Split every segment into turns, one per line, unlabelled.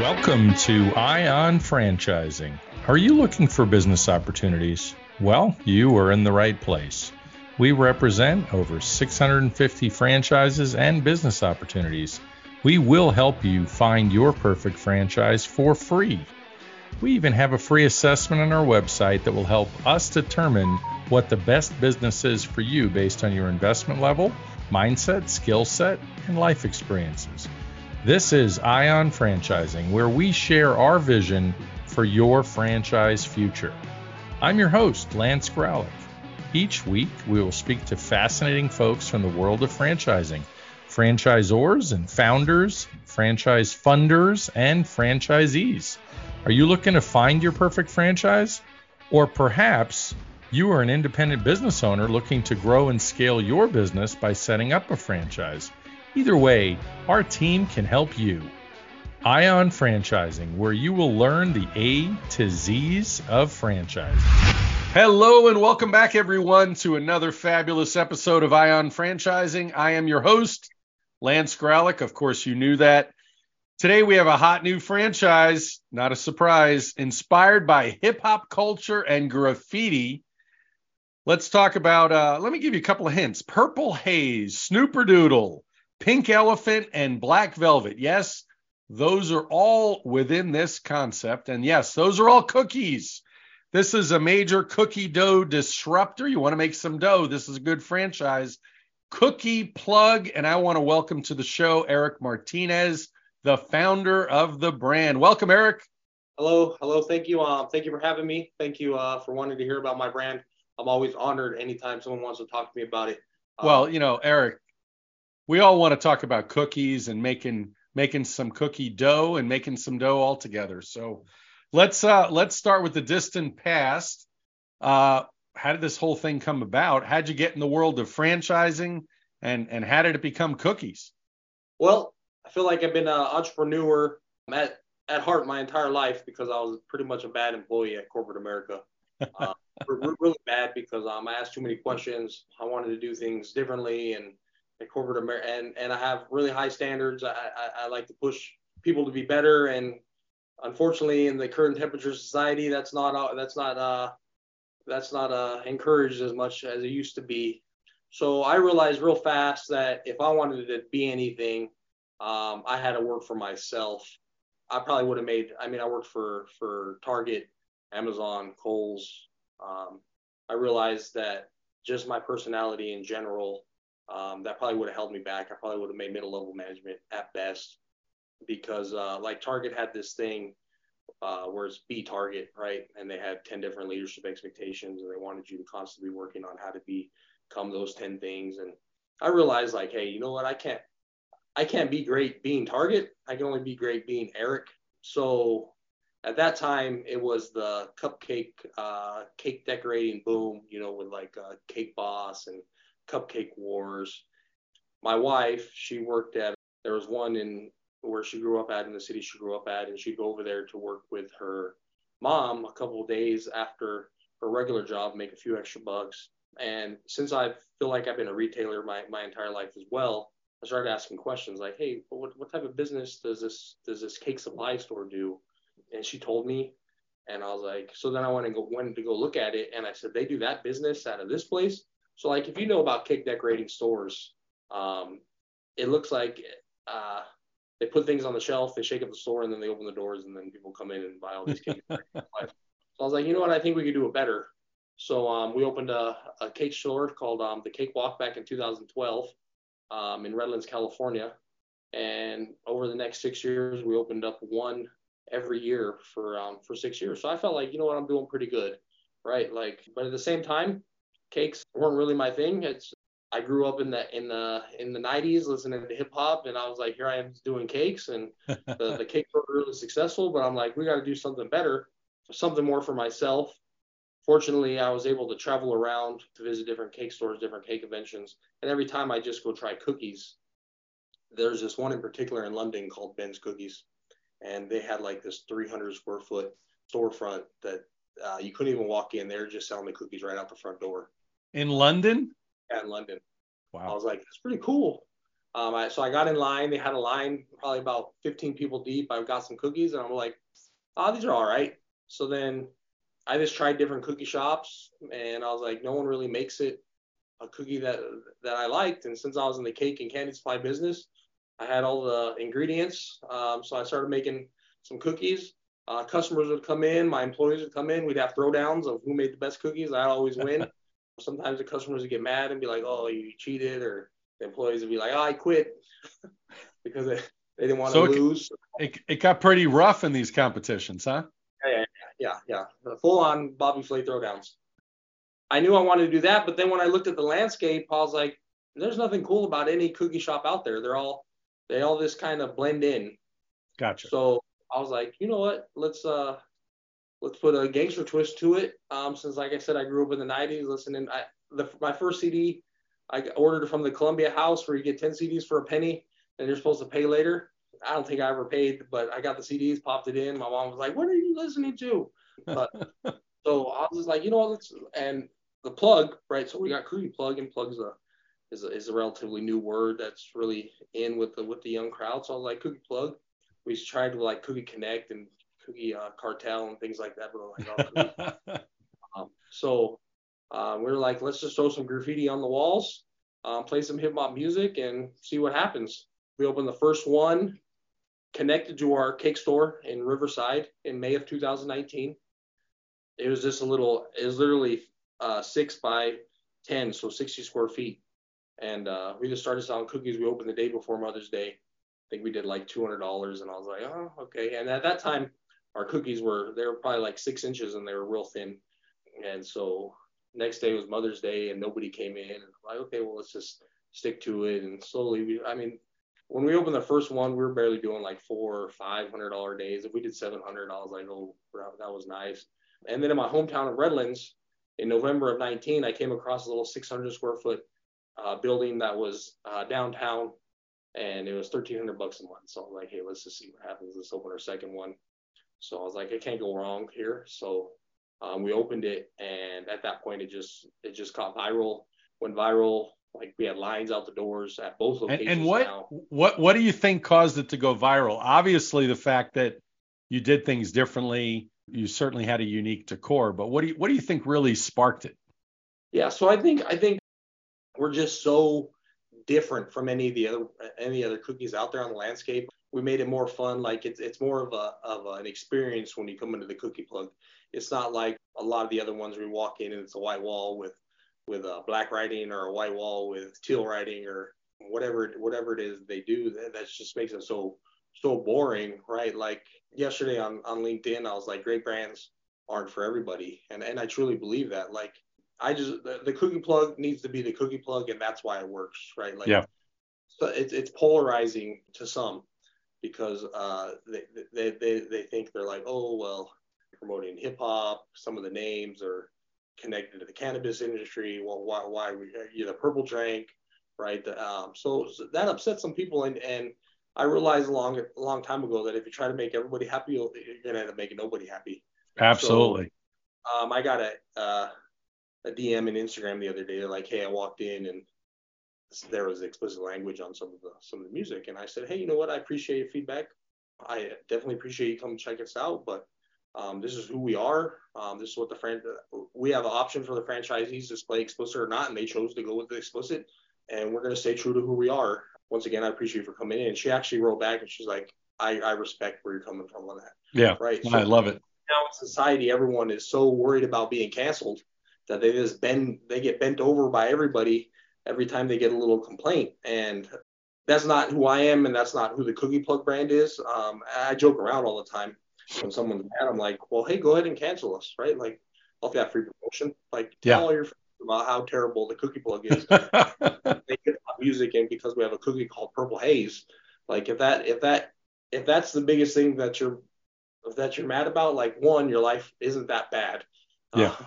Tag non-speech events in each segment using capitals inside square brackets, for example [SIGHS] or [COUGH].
Welcome to Ion Franchising. Are you looking for business opportunities? Well, you are in the right place. We represent over 650 franchises and business opportunities. We will help you find your perfect franchise for free. We even have a free assessment on our website that will help us determine what the best business is for you based on your investment level, mindset, skill set, and life experiences. This is Ion Franchising, where we share our vision for your franchise future. I'm your host, Lance Graulich. Each week, we will speak to fascinating folks from the world of franchising, franchisors and founders, franchise funders, and franchisees. Are you looking to find your perfect franchise? Or perhaps you are an independent business owner looking to grow and scale your business by setting up a franchise. Either way, our team can help you. Ion Franchising, where you will learn the A to Z's of franchising. Hello and welcome back, everyone, to another fabulous episode of Ion Franchising. I am your host, Lance Graulich. Of course, you knew that. Today we have a hot new franchise, not a surprise, inspired by hip hop culture and graffiti. Let's talk about, uh, let me give you a couple of hints Purple Haze, Snooperdoodle, Pink Elephant, and Black Velvet. Yes, those are all within this concept. And yes, those are all cookies. This is a major cookie dough disruptor. You want to make some dough. This is a good franchise. Cookie plug. And I want to welcome to the show Eric Martinez, the founder of the brand. Welcome, Eric.
Hello. Hello. Thank you. Um, thank you for having me. Thank you uh, for wanting to hear about my brand. I'm always honored anytime someone wants to talk to me about it.
Um, well, you know, Eric, we all want to talk about cookies and making making some cookie dough and making some dough all together. So let's uh let's start with the distant past. Uh how did this whole thing come about? How'd you get in the world of franchising and and how did it become cookies?
Well, I feel like I've been an entrepreneur at at heart my entire life because I was pretty much a bad employee at corporate America. [LAUGHS] Uh, really bad because um, I asked too many questions. I wanted to do things differently and at corporate America, and and I have really high standards. I, I, I like to push people to be better, and unfortunately, in the current temperature society, that's not that's not uh that's not uh encouraged as much as it used to be. So I realized real fast that if I wanted to be anything, um, I had to work for myself. I probably would have made. I mean, I worked for for Target, Amazon, Kohl's. Um, I realized that just my personality in general um, that probably would have held me back. I probably would have made middle level management at best because uh, like Target had this thing uh, where it's be target, right? And they had 10 different leadership expectations and they wanted you to constantly be working on how to become those 10 things. And I realized like, hey, you know what? I can't, I can't be great being target. I can only be great being Eric. So at that time, it was the cupcake, uh, cake decorating boom, you know, with like uh, Cake Boss and Cupcake Wars. My wife, she worked at there was one in where she grew up at in the city she grew up at, and she'd go over there to work with her mom a couple of days after her regular job, make a few extra bucks. And since I feel like I've been a retailer my, my entire life as well, I started asking questions like, "Hey, what, what type of business does this does this cake supply store do?" And she told me, and I was like, so then I went and go went to go look at it, and I said, "They do that business out of this place." So like if you know about cake decorating stores, um, it looks like uh, they put things on the shelf, they shake up the store, and then they open the doors, and then people come in and buy all these cakes. [LAUGHS] so I was like, you know what? I think we could do it better. So um, we opened a, a, cake store called um, the Cake Walk back in 2012 um, in Redlands, California. And over the next six years, we opened up one every year for um, for six years. So I felt like, you know what, I'm doing pretty good, right? Like, but at the same time, cakes weren't really my thing. It's I grew up in the in the in the 90s listening to hip hop, and I was like, here I am doing cakes, and [LAUGHS] the, the cakes were really successful. But I'm like, we got to do something better, something more for myself. Fortunately, I was able to travel around to visit different cake stores, different cake conventions, and every time I just go try cookies, there's this one in particular in London called Ben's Cookies, and they had like this 300 square foot storefront that uh, you couldn't even walk in. They're just selling the cookies right out the front door
in London?
Yeah, in London.
Wow.
I was like, that's pretty cool. Um, I, so I got in line. They had a line probably about 15 people deep. I got some cookies and I'm like, oh, these are all right. So then I just tried different cookie shops and I was like, no one really makes it a cookie that that I liked. And since I was in the cake and candy supply business, I had all the ingredients. Um, so I started making some cookies. Uh, customers would come in, my employees would come in. We'd have throwdowns of who made the best cookies. I'd always win. [LAUGHS] Sometimes the customers would get mad and be like, "Oh, you cheated," or the employees would be like, "Oh, I quit," [LAUGHS] because they, they didn't want so to lose.
It, it got pretty rough in these competitions, huh?
Yeah, yeah, yeah, yeah. Full on Bobby Flay throwdowns. I knew I wanted to do that, but then when I looked at the landscape, I was like, "There's nothing cool about any cookie shop out there. They're all they all just kind of blend in."
Gotcha.
So I was like, you know what? Let's uh let's put a gangster twist to it. Um, since like I said, I grew up in the '90s listening. I the my first CD I ordered from the Columbia House where you get 10 CDs for a penny and you're supposed to pay later. I don't think I ever paid, but I got the CDs, popped it in. My mom was like, "What are you listening to?" But [LAUGHS] so I was like, you know what? Let's and the plug, right? So we got Cookie Plug, and plug's a is a, is a relatively new word that's really in with the with the young crowd. So I was like, Cookie Plug. We tried to like Cookie Connect and Cookie uh, Cartel and things like that, but like, oh, [LAUGHS] um, so um, we were like, let's just throw some graffiti on the walls, um, play some hip hop music, and see what happens. We opened the first one connected to our cake store in Riverside in May of 2019. It was just a little, it was literally uh, six by 10, so 60 square feet. And uh, we just started selling cookies. We opened the day before Mother's Day. I think we did like $200, and I was like, oh, okay. And at that time, our cookies were they were probably like six inches and they were real thin. And so next day was Mother's Day and nobody came in. And I'm like, okay, well let's just stick to it. And slowly, we, I mean, when we opened the first one, we were barely doing like four or five hundred dollar days. If we did seven hundred, I was like, oh, that was nice. And then in my hometown of Redlands, in November of 19, I came across a little 600 square foot uh, building that was uh, downtown, and it was 1,300 bucks a month. So I'm like, hey, let's just see what happens. Let's open our second one. So I was like, it can't go wrong here. So um, we opened it, and at that point, it just it just caught viral. Went viral. Like we had lines out the doors at both locations.
And, and what
now.
what what do you think caused it to go viral? Obviously, the fact that you did things differently. You certainly had a unique decor, but what do you what do you think really sparked it?
Yeah, so I think I think we're just so different from any of the other any other cookies out there on the landscape we made it more fun. Like it's it's more of a of an experience when you come into the cookie plug. It's not like a lot of the other ones you walk in and it's a white wall with with a black writing or a white wall with teal writing or whatever whatever it is they do. That, that just makes it so so boring, right? Like yesterday on on LinkedIn, I was like, great brands aren't for everybody, and and I truly believe that. Like I just the, the cookie plug needs to be the cookie plug, and that's why it works, right? Like
yeah.
So it's it's polarizing to some because uh, they, they, they, they think they're like, oh, well, promoting hip hop, some of the names are connected to the cannabis industry. Well, why, why we, you know, purple drank, right? The, um, so, so, that upsets some people. And, and I realized a long, a long time ago that if you try to make everybody happy, you're to end up making nobody happy.
Absolutely.
So, um, I got a, uh, a DM in Instagram the other day, They're like, hey, I walked in and there was explicit language on some of the some of the music, and I said, hey, you know what? I appreciate your feedback. I definitely appreciate you come check us out, but um, this is who we are. Um, this is what the fran- we have an option for the franchisees to play explicit or not, and they chose to go with the explicit, and we're going to stay true to who we are. Once again, I appreciate you for coming in. And she actually wrote back and she's like, I, I respect where you're coming from on that.
Yeah,
right.
So I love it.
Now in society, everyone is so worried about being canceled that they just bend, they get bent over by everybody every time they get a little complaint. And that's not who I am, and that's not who the Cookie Plug brand is. Um, I joke around all the time when someone's mad. I'm like, well, hey, go ahead and cancel us, right? Like, I'll have free promotion. Like, tell
yeah.
all your friends about how terrible the Cookie Plug is. [LAUGHS] they get music in because we have a cookie called Purple Haze. Like, if that, if that, if that's the biggest thing that you're that you're mad about, like one, your life isn't that bad.
Yeah.
Uh,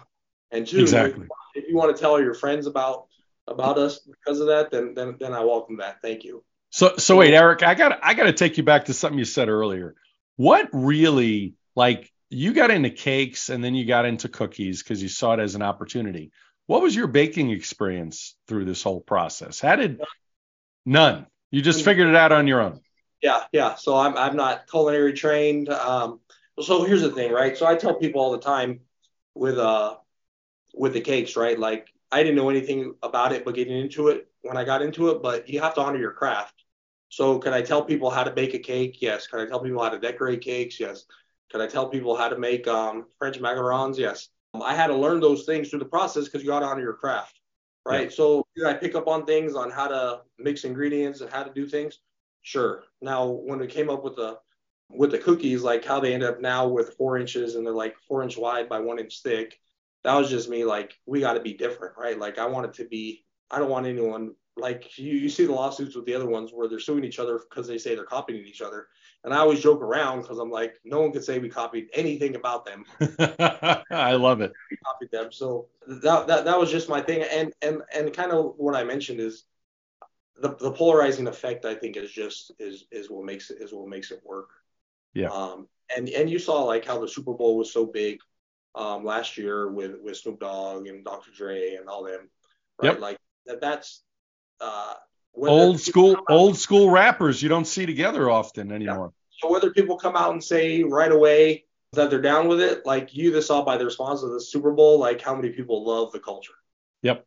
and two,
exactly.
if you want to tell your friends about about us because of that, then then then I welcome that. Thank you.
So so wait, Eric, I got I got to take you back to something you said earlier. What really like you got into cakes and then you got into cookies because you saw it as an opportunity. What was your baking experience through this whole process? How did none?
You just figured it out on your own.
Yeah, yeah. So I'm I'm not culinary trained. Um, so here's the thing, right? So I tell people all the time with uh with the cakes, right? Like I didn't know anything about it, but getting into it when I got into it, but you have to honor your craft. So can I tell people how to bake a cake? Yes. Can I tell people how to decorate cakes? Yes. Can I tell people how to make um, French macarons? Yes. Um, I had to learn those things through the process because you got to honor your craft, right? Yeah. So did I pick up on things on how to mix ingredients and how to do things? Sure. Now when we came up with the with the cookies, like how they end up now with four inches and they're like four inch wide by one inch thick, that was just me like we got to be different, right? Like I want it to be. I don't want anyone like you, you see the lawsuits with the other ones where they're suing each other because they say they're copying each other. And I always joke around because I'm like, no one could say we copied anything about them. [LAUGHS]
I love it.
We copied them. So that, that that was just my thing. And and and kind of what I mentioned is the, the polarizing effect. I think is just is is what makes it is what makes it work.
Yeah.
Um. And and you saw like how the Super Bowl was so big um last year with with Snoop Dogg and Dr. Dre and all them. Right. Yep. Like that that's uh,
old school old school rappers you don't see together often anymore.
Yeah. So whether people come out and say right away that they're down with it, like you just saw by the response of the Super Bowl, like how many people love the culture.
Yep.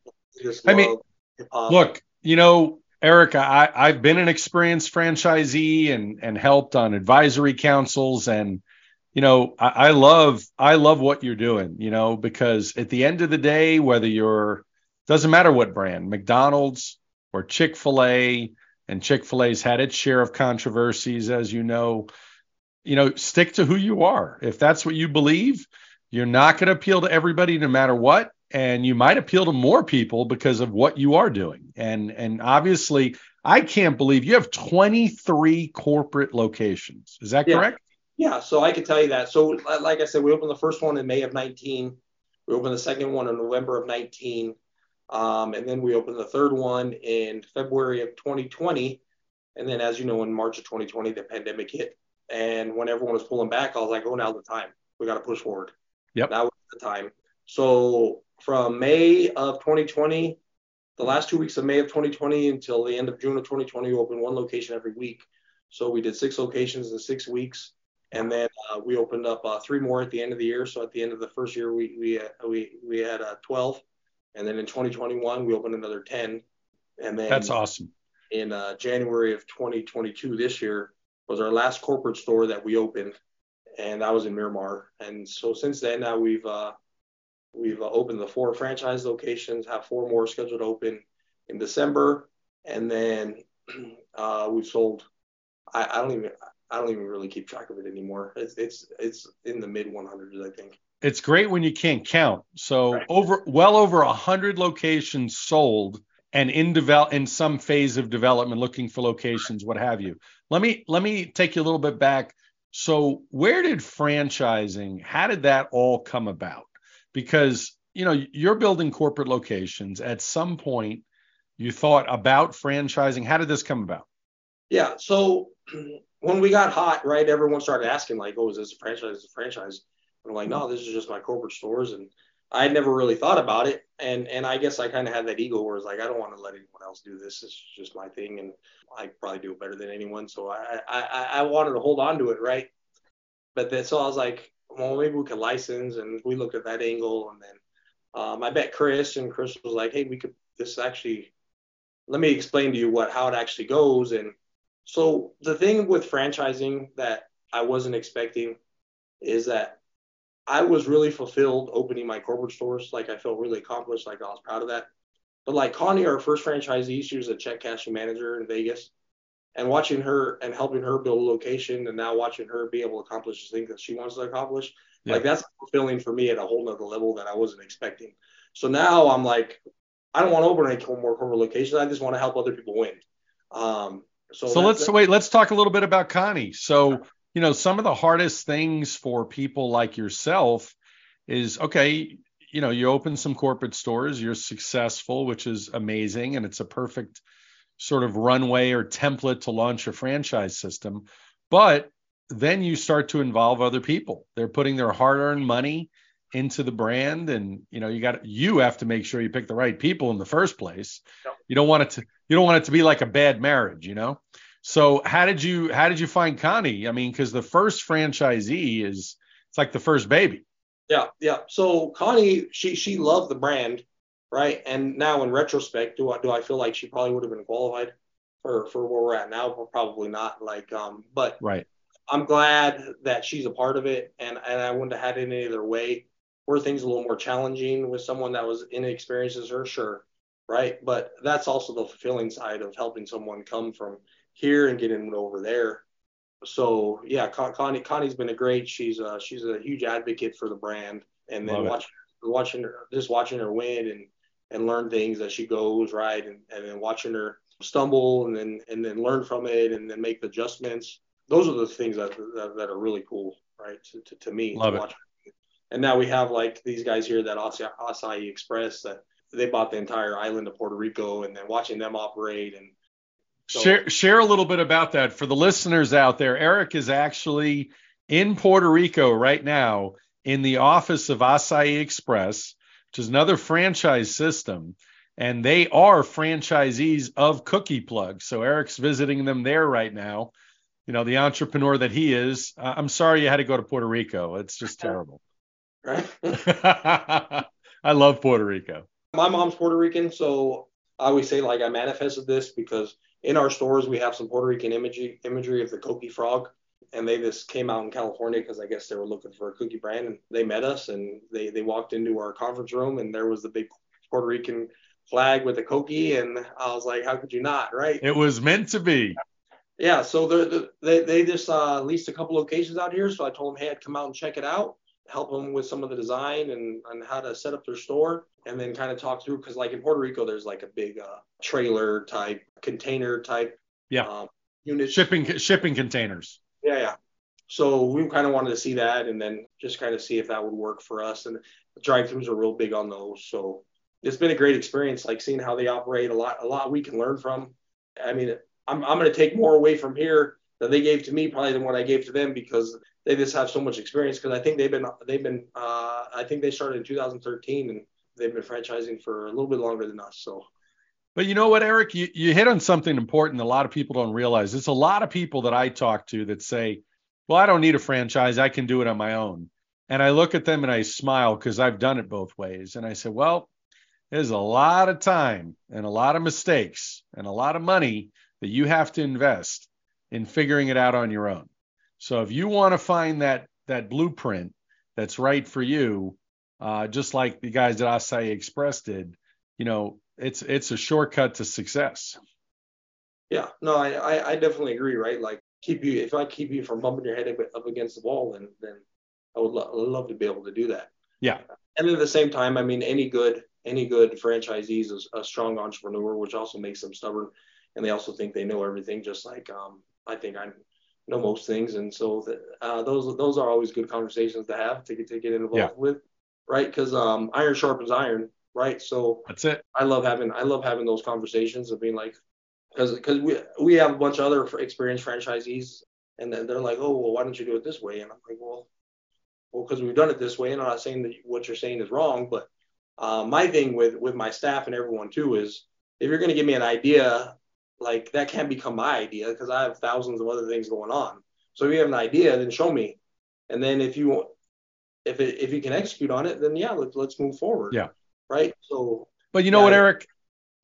I mean, hip-hop. look, you know, Eric, I, I've been an experienced franchisee and and helped on advisory councils and you know I, I love I love what you're doing, you know, because at the end of the day, whether you're doesn't matter what brand, McDonald's, or Chick fil A, and Chick fil A's had its share of controversies, as you know. You know, stick to who you are. If that's what you believe, you're not going to appeal to everybody no matter what. And you might appeal to more people because of what you are doing. And and obviously, I can't believe you have 23 corporate locations. Is that
yeah.
correct?
Yeah, so I can tell you that. So, like I said, we opened the first one in May of 19. We opened the second one in November of 19. Um, and then we opened the third one in February of 2020. And then, as you know, in March of 2020, the pandemic hit. And when everyone was pulling back, I was like, oh, now's the time. We got to push forward.
Yep.
That was the time. So from May of 2020, the last two weeks of May of 2020 until the end of June of 2020, we opened one location every week. So we did six locations in six weeks. And then uh, we opened up uh, three more at the end of the year. So at the end of the first year, we we uh, we, we had uh, 12. And then in 2021, we opened another 10. And then
that's awesome.
In uh, January of 2022, this year was our last corporate store that we opened, and that was in Miramar. And so since then, now we've uh, we've uh, opened the four franchise locations, have four more scheduled to open in December, and then [CLEARS THROAT] uh, we've sold. I, I don't even I don't even really keep track of it anymore. It's it's it's in the mid 100s, I think
it's great when you can't count. So right. over well over a hundred locations sold and in develop in some phase of development, looking for locations, what have you. Let me let me take you a little bit back. So where did franchising? How did that all come about? Because you know you're building corporate locations. At some point, you thought about franchising. How did this come about?
Yeah. So when we got hot, right, everyone started asking like, "Oh, is this a franchise? Is a franchise?" And I'm like, no, this is just my corporate stores. And I had never really thought about it. And and I guess I kind of had that ego where it's like, I don't want to let anyone else do this. It's just my thing. And I probably do it better than anyone. So I, I, I wanted to hold on to it. Right. But then, so I was like, well, maybe we could license. And we looked at that angle. And then um, I met Chris and Chris was like, hey, we could, this actually, let me explain to you what, how it actually goes. And so the thing with franchising that I wasn't expecting is that I was really fulfilled opening my corporate stores. Like I felt really accomplished. Like I was proud of that. But like Connie, our first franchisee, she was a check cashing manager in Vegas. And watching her and helping her build a location and now watching her be able to accomplish the things that she wants to accomplish, yeah. like that's fulfilling for me at a whole nother level that I wasn't expecting. So now I'm like, I don't want to open any more corporate locations. I just want to help other people win. Um,
so, so let's wait. Let's talk a little bit about Connie. So you know, some of the hardest things for people like yourself is okay, you know, you open some corporate stores, you're successful, which is amazing, and it's a perfect sort of runway or template to launch a franchise system. But then you start to involve other people. They're putting their hard earned money into the brand and you know you got you have to make sure you pick the right people in the first place. Yep. you don't want it to you don't want it to be like a bad marriage you know? So how did you how did you find connie? I mean because the first franchisee is it's like the first baby.
Yeah yeah. So connie she she loved the brand right? And now in retrospect do i do i feel like she probably would have been qualified for for where we're at now? Probably not like um but
right.
I'm glad that she's a part of it and and i wouldn't have had it any other way were things a little more challenging with someone that was inexperienced as her? Sure, right? But that's also the fulfilling side of helping someone come from here and getting it over there. So yeah, Connie Connie's been a great. She's a she's a huge advocate for the brand, and then watching watching her just watching her win and and learn things as she goes right, and and then watching her stumble and then and then learn from it and then make the adjustments. Those are the things that that, that are really cool, right? To, to, to me,
Love
to
it.
watch and now we have like these guys here that Acai Express that they bought the entire island of Puerto Rico, and then watching them operate and
so, share share a little bit about that for the listeners out there. Eric is actually in Puerto Rico right now in the office of Acai Express, which is another franchise system, and they are franchisees of Cookie Plug. So Eric's visiting them there right now. You know, the entrepreneur that he is. Uh, I'm sorry you had to go to Puerto Rico. It's just [LAUGHS] terrible
right? [LAUGHS] [LAUGHS]
I love Puerto Rico.
My mom's Puerto Rican, so I always say like I manifested this because in our stores we have some Puerto Rican imagery imagery of the Coqui frog, and they just came out in California because I guess they were looking for a cookie brand, and they met us and they they walked into our conference room and there was the big Puerto Rican flag with the Coqui, and I was like, how could you not, right?
It was meant to be.
Yeah, so they they they just uh, leased a couple locations out here, so I told them, hey, I'd come out and check it out help them with some of the design and, and how to set up their store and then kind of talk through because like in puerto rico there's like a big uh, trailer type container type
yeah. um, unit. Shipping shipping containers.
Yeah yeah. So we kind of wanted to see that and then just kind of see if that would work for us. And drive-throughs are real big on those. So it's been a great experience like seeing how they operate a lot a lot we can learn from. I mean i'm, I'm going to take more away from here that they gave to me probably than what i gave to them because they just have so much experience because I think they've been they've been uh, I think they started in 2013 and they've been franchising for a little bit longer than us. So.
But you know what, Eric, you, you hit on something important a lot of people don't realize. It's a lot of people that I talk to that say, well, I don't need a franchise. I can do it on my own. And I look at them and I smile because I've done it both ways. And I say, well, there's a lot of time and a lot of mistakes and a lot of money that you have to invest in figuring it out on your own. So if you want to find that that blueprint that's right for you, uh, just like the guys at Acai Express did, you know, it's it's a shortcut to success.
Yeah, no, I, I, I definitely agree. Right, like keep you if I keep you from bumping your head up against the wall, then then I would lo- love to be able to do that.
Yeah.
And at the same time, I mean, any good any good franchisee is a strong entrepreneur, which also makes them stubborn, and they also think they know everything, just like um, I think I'm know most things, and so uh, those those are always good conversations to have to get to get involved yeah. with, right? Because um, iron sharpens iron, right? So
that's it.
I love having I love having those conversations of being like, because because we we have a bunch of other experienced franchisees, and then they're like, oh well, why don't you do it this way? And I'm like, well, well, because we've done it this way, and I'm not saying that what you're saying is wrong, but uh, my thing with with my staff and everyone too is if you're going to give me an idea like that can't become my idea because I have thousands of other things going on. So if you have an idea, then show me. And then if you if it, if you can execute on it, then yeah, let's let's move forward.
Yeah.
Right. So.
But you know yeah, what, Eric?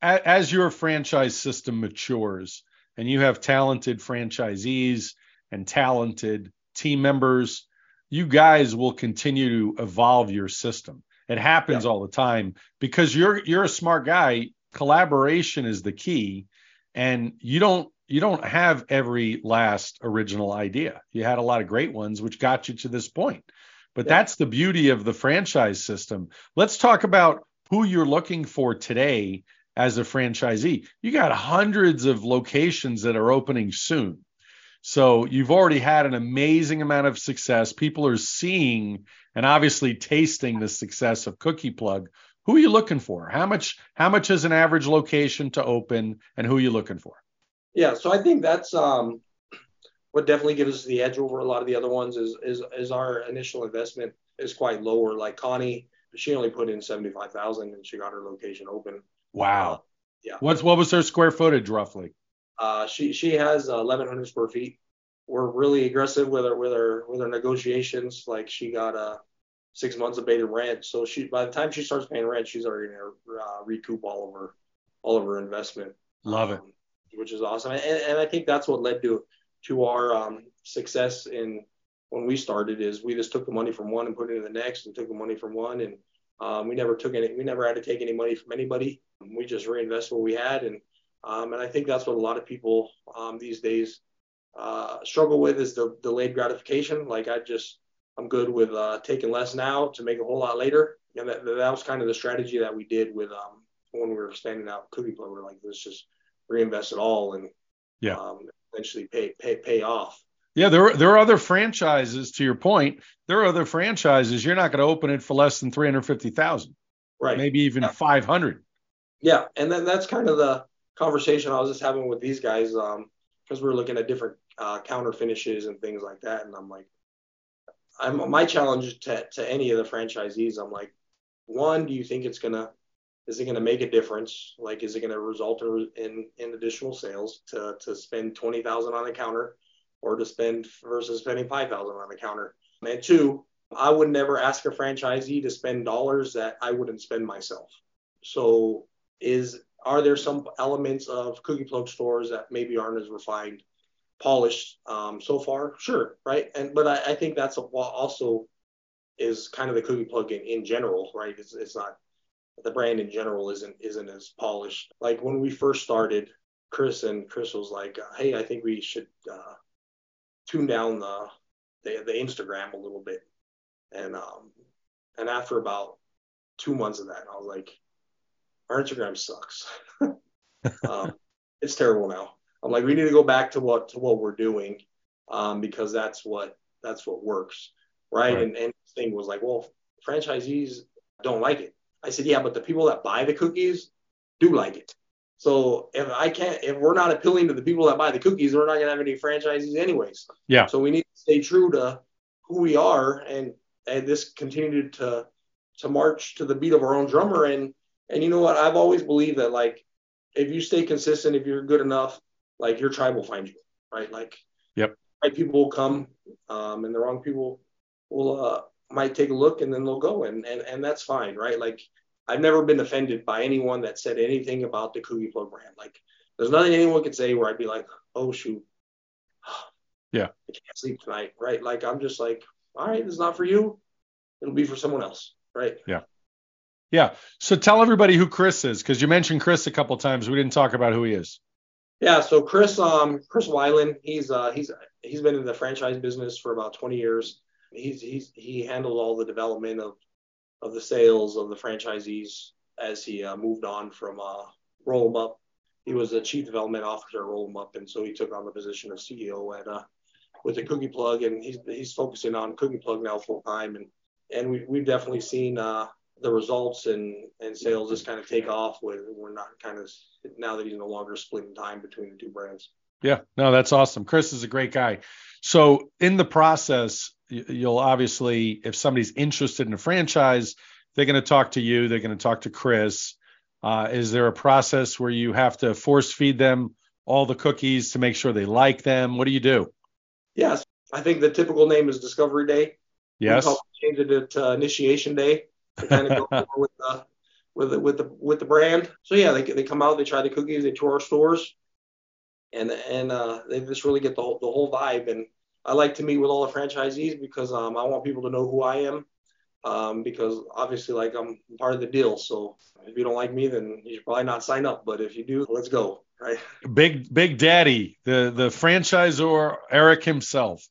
As your franchise system matures and you have talented franchisees and talented team members, you guys will continue to evolve your system. It happens yeah. all the time because you're you're a smart guy. Collaboration is the key and you don't you don't have every last original idea. You had a lot of great ones which got you to this point. But yeah. that's the beauty of the franchise system. Let's talk about who you're looking for today as a franchisee. You got hundreds of locations that are opening soon. So you've already had an amazing amount of success. People are seeing and obviously tasting the success of Cookie Plug who are you looking for? How much how much is an average location to open, and who are you looking for?
Yeah, so I think that's um, what definitely gives us the edge over a lot of the other ones is is is our initial investment is quite lower. Like Connie, she only put in seventy five thousand and she got her location open.
Wow. Uh, yeah. What's what was her square footage roughly?
Uh, she she has eleven hundred square feet. We're really aggressive with her with her with her negotiations. Like she got a uh, six months of abated rent, so she by the time she starts paying rent, she's already gonna uh, recoup all of her all of her investment.
Love it. Um,
which is awesome, and, and I think that's what led to to our um, success in when we started is we just took the money from one and put it in the next, and took the money from one, and um, we never took any, we never had to take any money from anybody. We just reinvest what we had, and um, and I think that's what a lot of people um, these days uh, struggle with is the delayed gratification. Like I just I'm good with uh, taking less now to make a whole lot later, and that, that was kind of the strategy that we did with um, when we were standing out Cookie. We are like, let's just reinvest it all and
yeah, um,
eventually pay pay pay off.
Yeah, there are, there are other franchises. To your point, there are other franchises. You're not going to open it for less than three hundred fifty thousand,
right?
Maybe even yeah. five hundred.
Yeah, and then that's kind of the conversation I was just having with these guys because um, we're looking at different uh, counter finishes and things like that, and I'm like, I'm my challenge to to any of the franchisees. I'm like, one, do you think it's gonna is it to make a difference? Like, is it to result in, in, in additional sales to, to spend 20,000 on a counter or to spend versus spending 5,000 on a counter? And two, I would never ask a franchisee to spend dollars that I wouldn't spend myself. So is, are there some elements of cookie plug stores that maybe aren't as refined, polished um, so far? Sure. Right. And, but I, I think that's a, also is kind of the cookie plug in, in general, right? It's, it's not the brand in general isn't isn't as polished. Like when we first started, Chris and Chris was like, "Hey, I think we should uh, tune down the, the the Instagram a little bit." And um, and after about two months of that, I was like, "Our Instagram sucks. [LAUGHS] um, it's terrible now." I'm like, "We need to go back to what to what we're doing, um, because that's what that's what works, right?" right. And and thing was like, "Well, franchisees don't like it." I said, yeah, but the people that buy the cookies do like it. So if I can't, if we're not appealing to the people that buy the cookies, we're not gonna have any franchisees anyways.
Yeah.
So we need to stay true to who we are, and and this continued to to march to the beat of our own drummer. And and you know what? I've always believed that like if you stay consistent, if you're good enough, like your tribe will find you, right? Like,
yep.
Right people will come, um, and the wrong people will uh, might take a look and then they'll go and, and and that's fine right? Like i've never been offended by anyone that said anything about the plug brand. Like there's nothing anyone could say where i'd be like oh shoot. [SIGHS]
Yeah.
I can't sleep tonight right? Like i'm just like all right it's not for you. It'll be for someone else right?
Yeah. Yeah. So tell everybody who chris is because you mentioned chris a couple times. We didn't talk about who he is
yeah so chris um chris weiland he's uh he's he's been in the franchise business for about 20 years he's he's he handled all the development of of the sales of the franchisees as he uh, moved on from uh, Roll 'em Up. He was the chief development officer at Roll 'em Up, and so he took on the position of CEO at uh, with the Cookie Plug, and he's he's focusing on Cookie Plug now full time, and and we we've definitely seen uh, the results and and sales just kind of take off. With we're not kind of now that he's no longer splitting time between the two brands.
Yeah, no, that's awesome. Chris is a great guy. So in the process, you'll obviously, if somebody's interested in a franchise, they're going to talk to you. They're going to talk to Chris. Uh, is there a process where you have to force feed them all the cookies to make sure they like them? What do you do?
Yes, I think the typical name is Discovery Day.
Yes. We
change it to Initiation Day to kind of go [LAUGHS] with the with the with the with the brand. So yeah, they they come out, they try the cookies, they tour our stores, and and uh, they just really get the whole, the whole vibe. And I like to meet with all the franchisees because um, I want people to know who I am. Um, because obviously, like I'm part of the deal. So if you don't like me, then you should probably not sign up. But if you do, let's go. Right.
Big Big Daddy, the the franchisor Eric himself.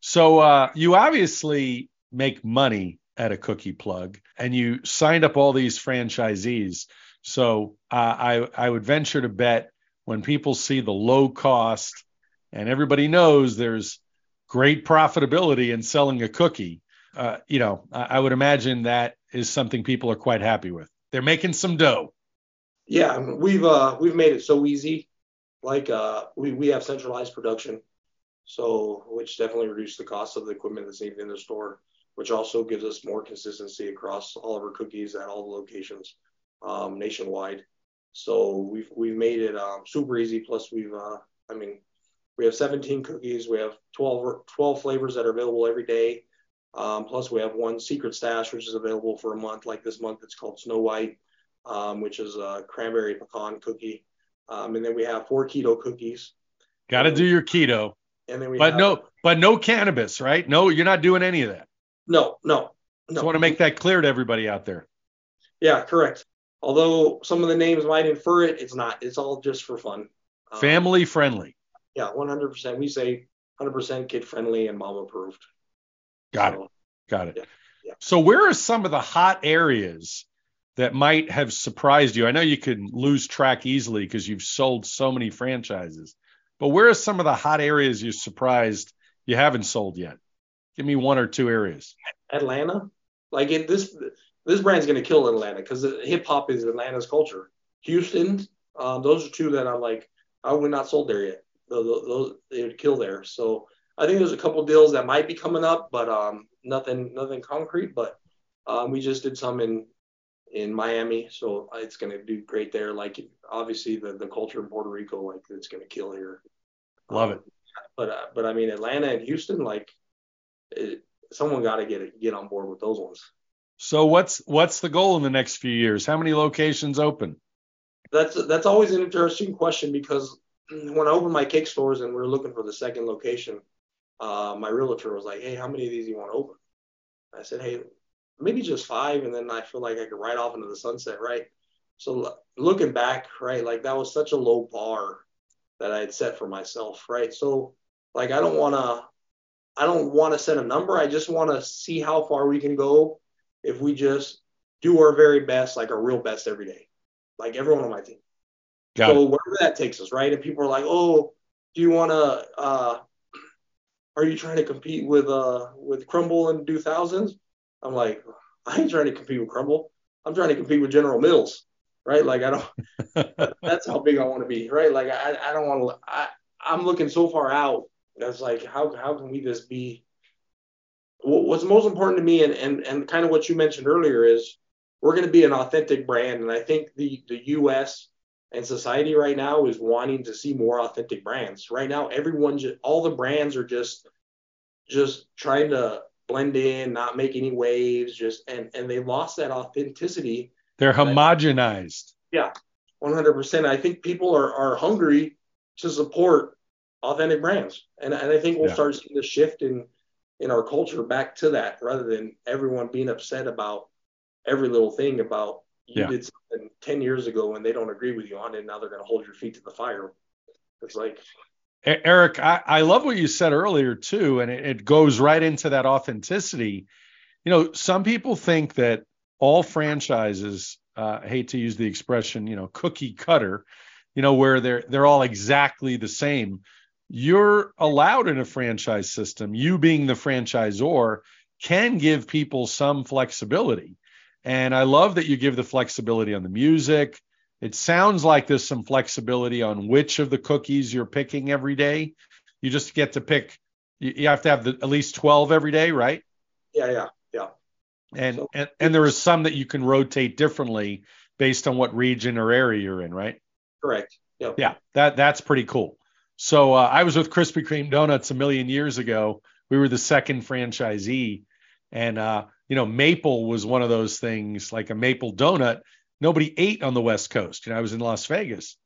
So uh, you obviously make money at a cookie plug, and you signed up all these franchisees. So uh, I I would venture to bet when people see the low cost and everybody knows there's great profitability in selling a cookie, uh, you know, I, I would imagine that is something people are quite happy with. They're making some dough.
Yeah, we've uh, we've made it so easy. Like uh, we we have centralized production. So, which definitely reduced the cost of the equipment that's needed in the store, which also gives us more consistency across all of our cookies at all the locations um, nationwide. So we've we've made it um, super easy. Plus, we've uh, I mean, we have 17 cookies. We have 12 12 flavors that are available every day. Um, plus, we have one secret stash which is available for a month. Like this month, it's called Snow White, um, which is a cranberry pecan cookie. Um, and then we have four keto cookies.
Got to do your keto.
And then we
but
have,
no, but no cannabis, right? No, you're not doing any of that.
No, no, no.
Just want to make that clear to everybody out there.
Yeah, correct. Although some of the names might infer it, it's not. It's all just for fun.
Um, Family friendly.
Yeah, 100%. We say 100% kid friendly and mom approved.
Got so, it. Got it.
Yeah, yeah.
So, where are some of the hot areas that might have surprised you? I know you can lose track easily because you've sold so many franchises, but where are some of the hot areas you're surprised you haven't sold yet? Give me one or two areas.
Atlanta. Like it, this this brand's going to kill Atlanta because hip hop is Atlanta's culture. Houston, um, those are two that I'm like, I would not sold there yet. Those, those they would kill there. So I think there's a couple deals that might be coming up, but um, nothing nothing concrete. But um, we just did some in in Miami, so it's going to do great there. Like obviously the the culture in Puerto Rico, like it's going to kill here.
Love um, it.
But uh, but I mean Atlanta and Houston, like it, someone got to get it, get on board with those ones.
So what's what's the goal in the next few years? How many locations open?
That's that's always an interesting question because when I opened my cake stores and we were looking for the second location, uh, my realtor was like, "Hey, how many of these do you want to open?" I said, "Hey, maybe just five, and then I feel like I could ride off into the sunset, right?" So looking back, right, like that was such a low bar that I had set for myself, right? So like I don't want to, I don't want to set a number. I just want to see how far we can go if we just do our very best, like our real best every day, like everyone on my team. Got so it. wherever that takes us, right? And people are like, "Oh, do you want to? Uh, are you trying to compete with uh with Crumbl and do thousands? I'm like, I ain't trying to compete with Crumbl. I'm trying to compete with General Mills, right? Like I don't. [LAUGHS] that's how big I want to be, right? Like I I don't want to. I I'm looking so far out. That's like how how can we just be what's most important to me and, and, and kind of what you mentioned earlier is we're going to be an authentic brand. And I think the, the US and society right now is wanting to see more authentic brands. Right now, everyone, just, all the brands are just, just trying to blend in, not make any waves, just, and, and they lost that authenticity.
They're homogenized.
Yeah, 100%. I think people are, are hungry to support authentic brands. And, and I think we'll yeah. start seeing the shift in, in our culture back to that rather than everyone being upset about every little thing about you yeah. did something 10 years ago and they don't agree with you on it and now they're going to hold your feet to the fire it's like
eric I, I love what you said earlier too and it, it goes right into that authenticity you know some people think that all franchises uh, I hate to use the expression you know cookie cutter you know where they're they're all exactly the same you're allowed in a franchise system, you being the franchisor, can give people some flexibility. And I love that you give the flexibility on the music. It sounds like there's some flexibility on which of the cookies you're picking every day. You just get to pick, you, have to have the, at least 12 every day, right?
Yeah, yeah, yeah.
And, so, and, and there is some that you can rotate differently based on what region or area you're in, right?
Correct. Yep.
Yeah, that that's pretty cool. So uh, I was with Krispy Kreme Donuts a million years ago. We were the second franchisee, and uh, you know, maple was one of those things, like a maple donut. Nobody ate on the West Coast. You know, I was in Las Vegas,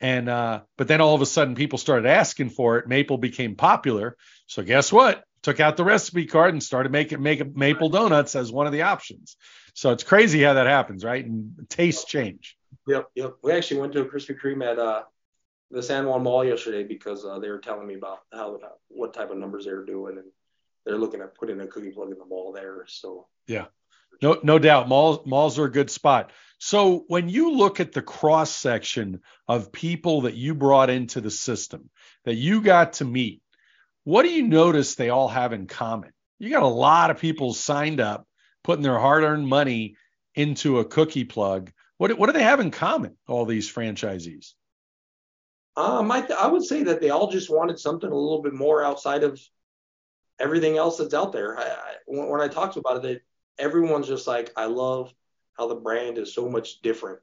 and uh, but then all of a sudden, people started asking for it. Maple became popular. So guess what? Took out the recipe card and started making make maple donuts as one of the options. So it's crazy how that happens, right? And tastes change.
Yep, yep. We actually went to a Krispy Kreme at uh, the San Juan Mall yesterday because uh, they were telling me about how what type of numbers they were doing, and they're looking at putting a cookie plug in the mall there. So
yeah, no no doubt, malls malls are a good spot. So when you look at the cross section of people that you brought into the system that you got to meet, what do you notice they all have in common? You got a lot of people signed up, putting their hard-earned money into a cookie plug. What what do they have in common? All these franchisees.
Um, I, th- I would say that they all just wanted something a little bit more outside of everything else that's out there. I, I, when I talked about it, everyone's just like, I love how the brand is so much different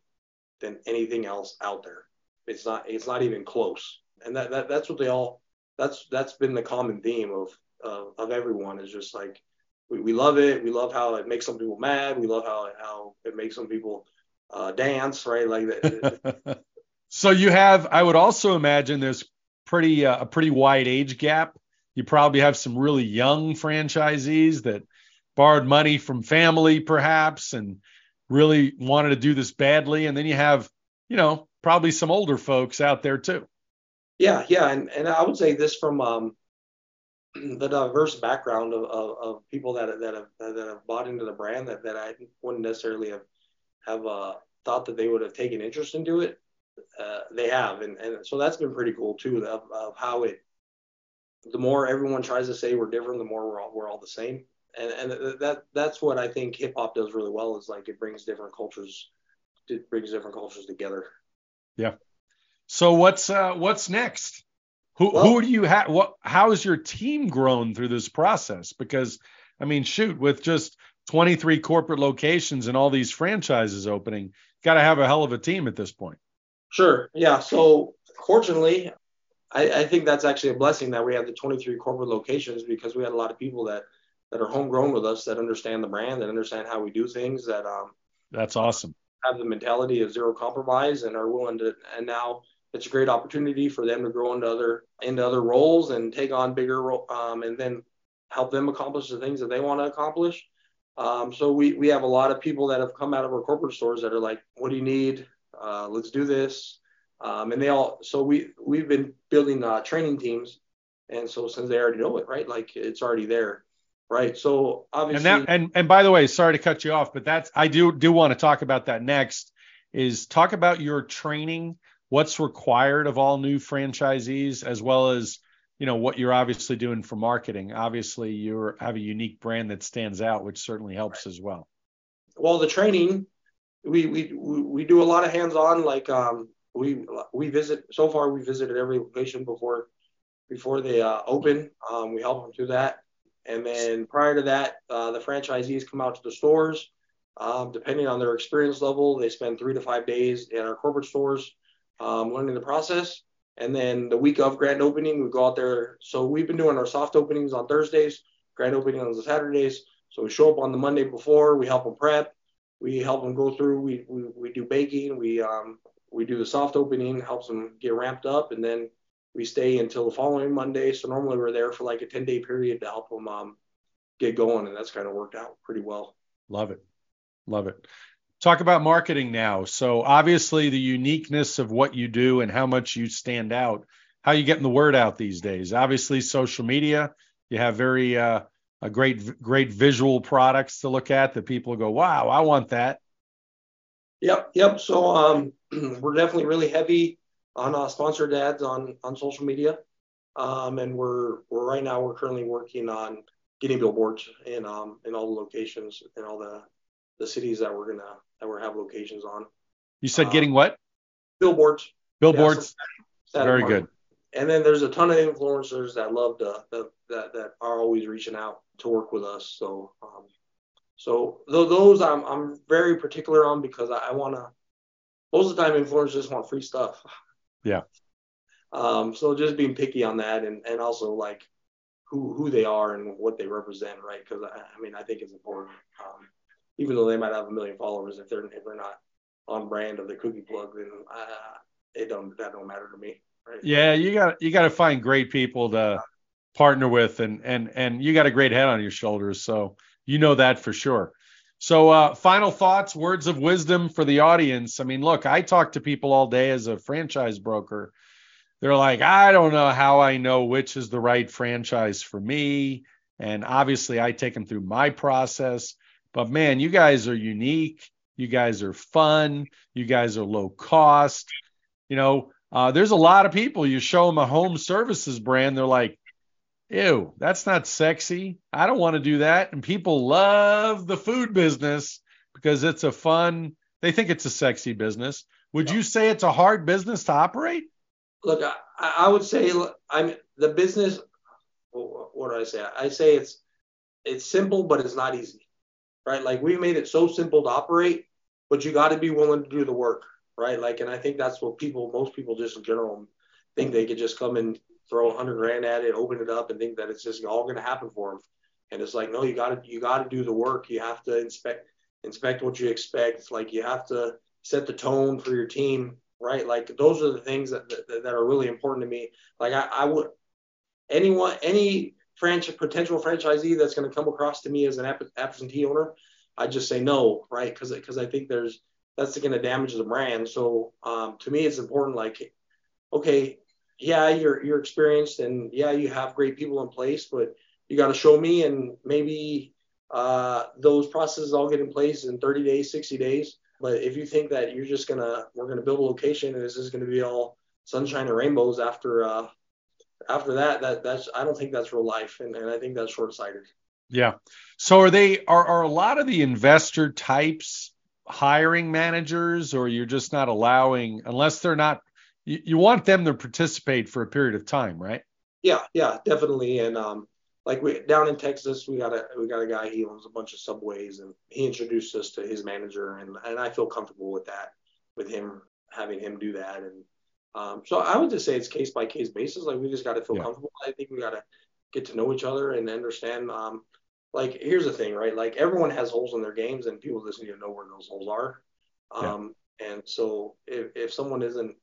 than anything else out there. It's not it's not even close. And that, that that's what they all that's that's been the common theme of uh, of everyone is just like we, we love it. We love how it makes some people mad. We love how how it makes some people uh, dance, right? Like that. [LAUGHS]
so you have, I would also imagine there's pretty uh, a pretty wide age gap. You probably have some really young franchisees that borrowed money from family, perhaps, and really wanted to do this badly. And then you have, you know, probably some older folks out there too.
Yeah, yeah, and and I would say this from um, [CLEARS THROAT] the diverse background of, of, of, people that that have that have bought into the brand that, that I wouldn't necessarily have have uh, thought that they would have taken interest into it. Uh, they have, and, and so that's been pretty cool too of, of how it. The more everyone tries to say we're different, the more we're all we're all the same, and and that that's what I think hip hop does really well is like it brings different cultures, it brings different cultures together.
Yeah. So what's uh, what's next? Who well, who do you have? What how has your team grown through this process? Because I mean, shoot, with just 23 corporate locations and all these franchises opening, got to have a hell of a team at this point.
Sure. Yeah. So fortunately, I, I, think that's actually a blessing that we have the 23 corporate locations because we had a lot of people that that are homegrown with us that understand the brand that understand how we do things that um
that's awesome
have the mentality of zero compromise and are willing to and now it's a great opportunity for them to grow into other into other roles and take on bigger um, and then help them accomplish the things that they want to accomplish. Um, so we we have a lot of people that have come out of our corporate stores that are like, "What do you need? Uh, let's do this." Um, and they all so we we've been building uh, training teams, and so since they already know it, right? Like it's already there, right? So obviously,
and that and and by the way, sorry to cut you off, but that's I do do want to talk about that next. Is talk about your training what's required of all new franchisees as well as you know what you're obviously doing for marketing obviously you have a unique brand that stands out which certainly helps right. as well
well the training we we we do a lot of hands-on like um we we visit so far we visited every location before before they uh, open um, we help them through that and then prior to that uh, the franchisees come out to the stores um, depending on their experience level they spend three to five days in our corporate stores um, learning the process. And then the week of grand opening, we go out there. So we've been doing our soft openings on Thursdays, grand opening on Saturdays. So we show up on the Monday before, we help them prep, we help them go through, we, we, we do baking, we, um, we do the soft opening, helps them get ramped up, and then we stay until the following Monday. So normally we're there for like a 10 day period to help them um, get going, and that's kind of worked out pretty well.
Love it. Love it talk about marketing now. So obviously the uniqueness of what you do and how much you stand out. How you getting the word out these days? Obviously social media. You have very uh, a great great visual products to look at that people go, wow, I want that.
Yep, yep. So um, [CLEARS THROAT] we're definitely really heavy on uh, sponsored ads on on social media, um, and we're we're right now we're currently working on getting billboards in um in all the locations in all the the cities that we're gonna that we have locations on.
You said getting what?
Billboards.
Billboards. Yeah, Very good.
And then there's a ton of influencers that love to that that, that are always reaching out to work with us. So um, so those I'm I'm very particular on because I, I want to. Most of the time, influencers just want free stuff.
Yeah.
Um, so just being picky on that, and and also like who who they are and what they represent, right? Because I, I mean I think it's important. Um, even though they might have a million followers, if they're if they're not on brand of the cookie plug, then uh, it don't that don't matter to me.
Yeah, you got you got to find great people to partner with, and and and you got a great head on your shoulders, so you know that for sure. So, uh, final thoughts, words of wisdom for the audience. I mean, look, I talk to people all day as a franchise broker. They're like, I don't know how I know which is the right franchise for me. And obviously, I take them through my process. But man, you guys are unique. You guys are fun. You guys are low cost. You know, uh, there's a lot of people you show them a home services brand, they're like, ew, that's not sexy. I don't want to do that. And people love the food business because it's a fun, they think it's a sexy business. Would you say it's a hard business to operate?
Look, I, I would say I'm the business. What do I say? I say it's it's simple, but it's not easy, right? Like we made it so simple to operate, but you got to be willing to do the work, right? Like, and I think that's what people, most people, just in general, think they could just come and throw a hundred grand at it, open it up, and think that it's just all going to happen for them. And it's like, no, you got to you got to do the work. You have to inspect inspect what you expect. It's like you have to set the tone for your team, right? Like those are the things that that, that are really important to me. Like I, I would anyone any franchise potential franchisee that's going to come across to me as an absentee owner, I just say no, right? Because because I think there's that's going to damage the brand. So um, to me, it's important. Like, okay, yeah, you're you're experienced and yeah, you have great people in place, but you got to show me and maybe uh, those processes all get in place in 30 days, 60 days. But if you think that you're just gonna we're gonna build a location and this is gonna be all sunshine and rainbows after uh, after that, that that's I don't think that's real life, and, and I think that's short sighted.
Yeah. So are they are are a lot of the investor types hiring managers, or you're just not allowing unless they're not you, you want them to participate for a period of time, right?
Yeah, yeah, definitely. And um, like we down in Texas, we got a we got a guy he owns a bunch of subways, and he introduced us to his manager, and and I feel comfortable with that, with him having him do that, and um, so I would just say it's case by case basis. Like we just got to feel yeah. comfortable. I think we got to get to know each other and understand. Um, like here's the thing, right? Like everyone has holes in their games, and people just need to know where those holes are. Um, yeah. And so if if someone isn't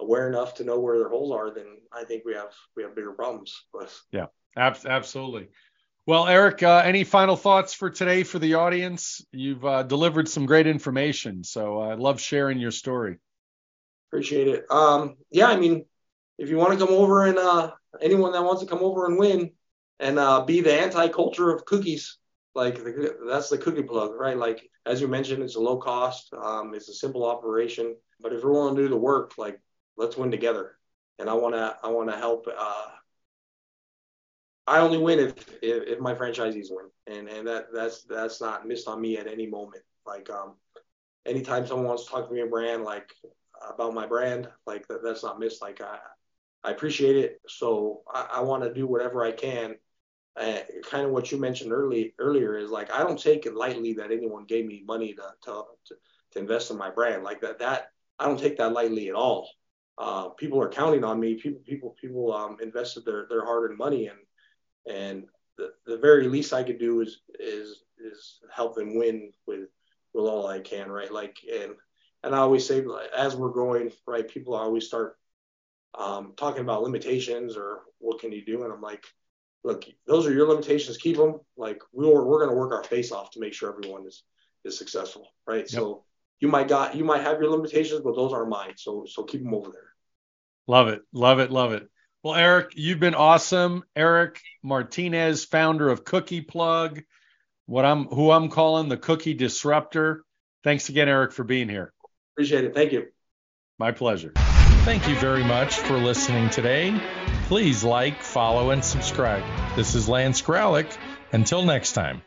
aware enough to know where their holes are, then I think we have we have bigger problems. But
yeah, ab- absolutely. Well, Eric, uh, any final thoughts for today for the audience? You've uh, delivered some great information, so I love sharing your story.
Appreciate it. Um, yeah, I mean, if you want to come over and uh, anyone that wants to come over and win and uh, be the anti-culture of cookies, like the, that's the cookie plug, right? Like as you mentioned, it's a low cost, um, it's a simple operation, but if we're willing to do the work, like let's win together. And I want to, I want to help. Uh, I only win if, if, if my franchisees win, and and that that's that's not missed on me at any moment. Like um, anytime someone wants to talk to me a brand, like about my brand. Like that, that's not missed. Like I, I appreciate it. So I, I want to do whatever I can. Uh, kind of what you mentioned early earlier is like I don't take it lightly that anyone gave me money to to to, to invest in my brand. Like that that I don't take that lightly at all. Uh, people are counting on me. People people people um, invested their their hard earned money and and the, the very least I could do is is is help them win with with all I can, right? Like and and I always say, as we're growing, right, people always start um, talking about limitations or what can you do, and I'm like, look, those are your limitations. Keep them. Like we're we're going to work our face off to make sure everyone is is successful, right? Yep. So you might got you might have your limitations, but those aren't mine. So so keep them over there.
Love it, love it, love it. Well, Eric, you've been awesome. Eric Martinez, founder of Cookie Plug, what I'm who I'm calling the Cookie Disruptor. Thanks again, Eric, for being here.
Appreciate it. Thank you.
My pleasure.
Thank you very much for listening today. Please like, follow, and subscribe. This is Lance Graulich. Until next time.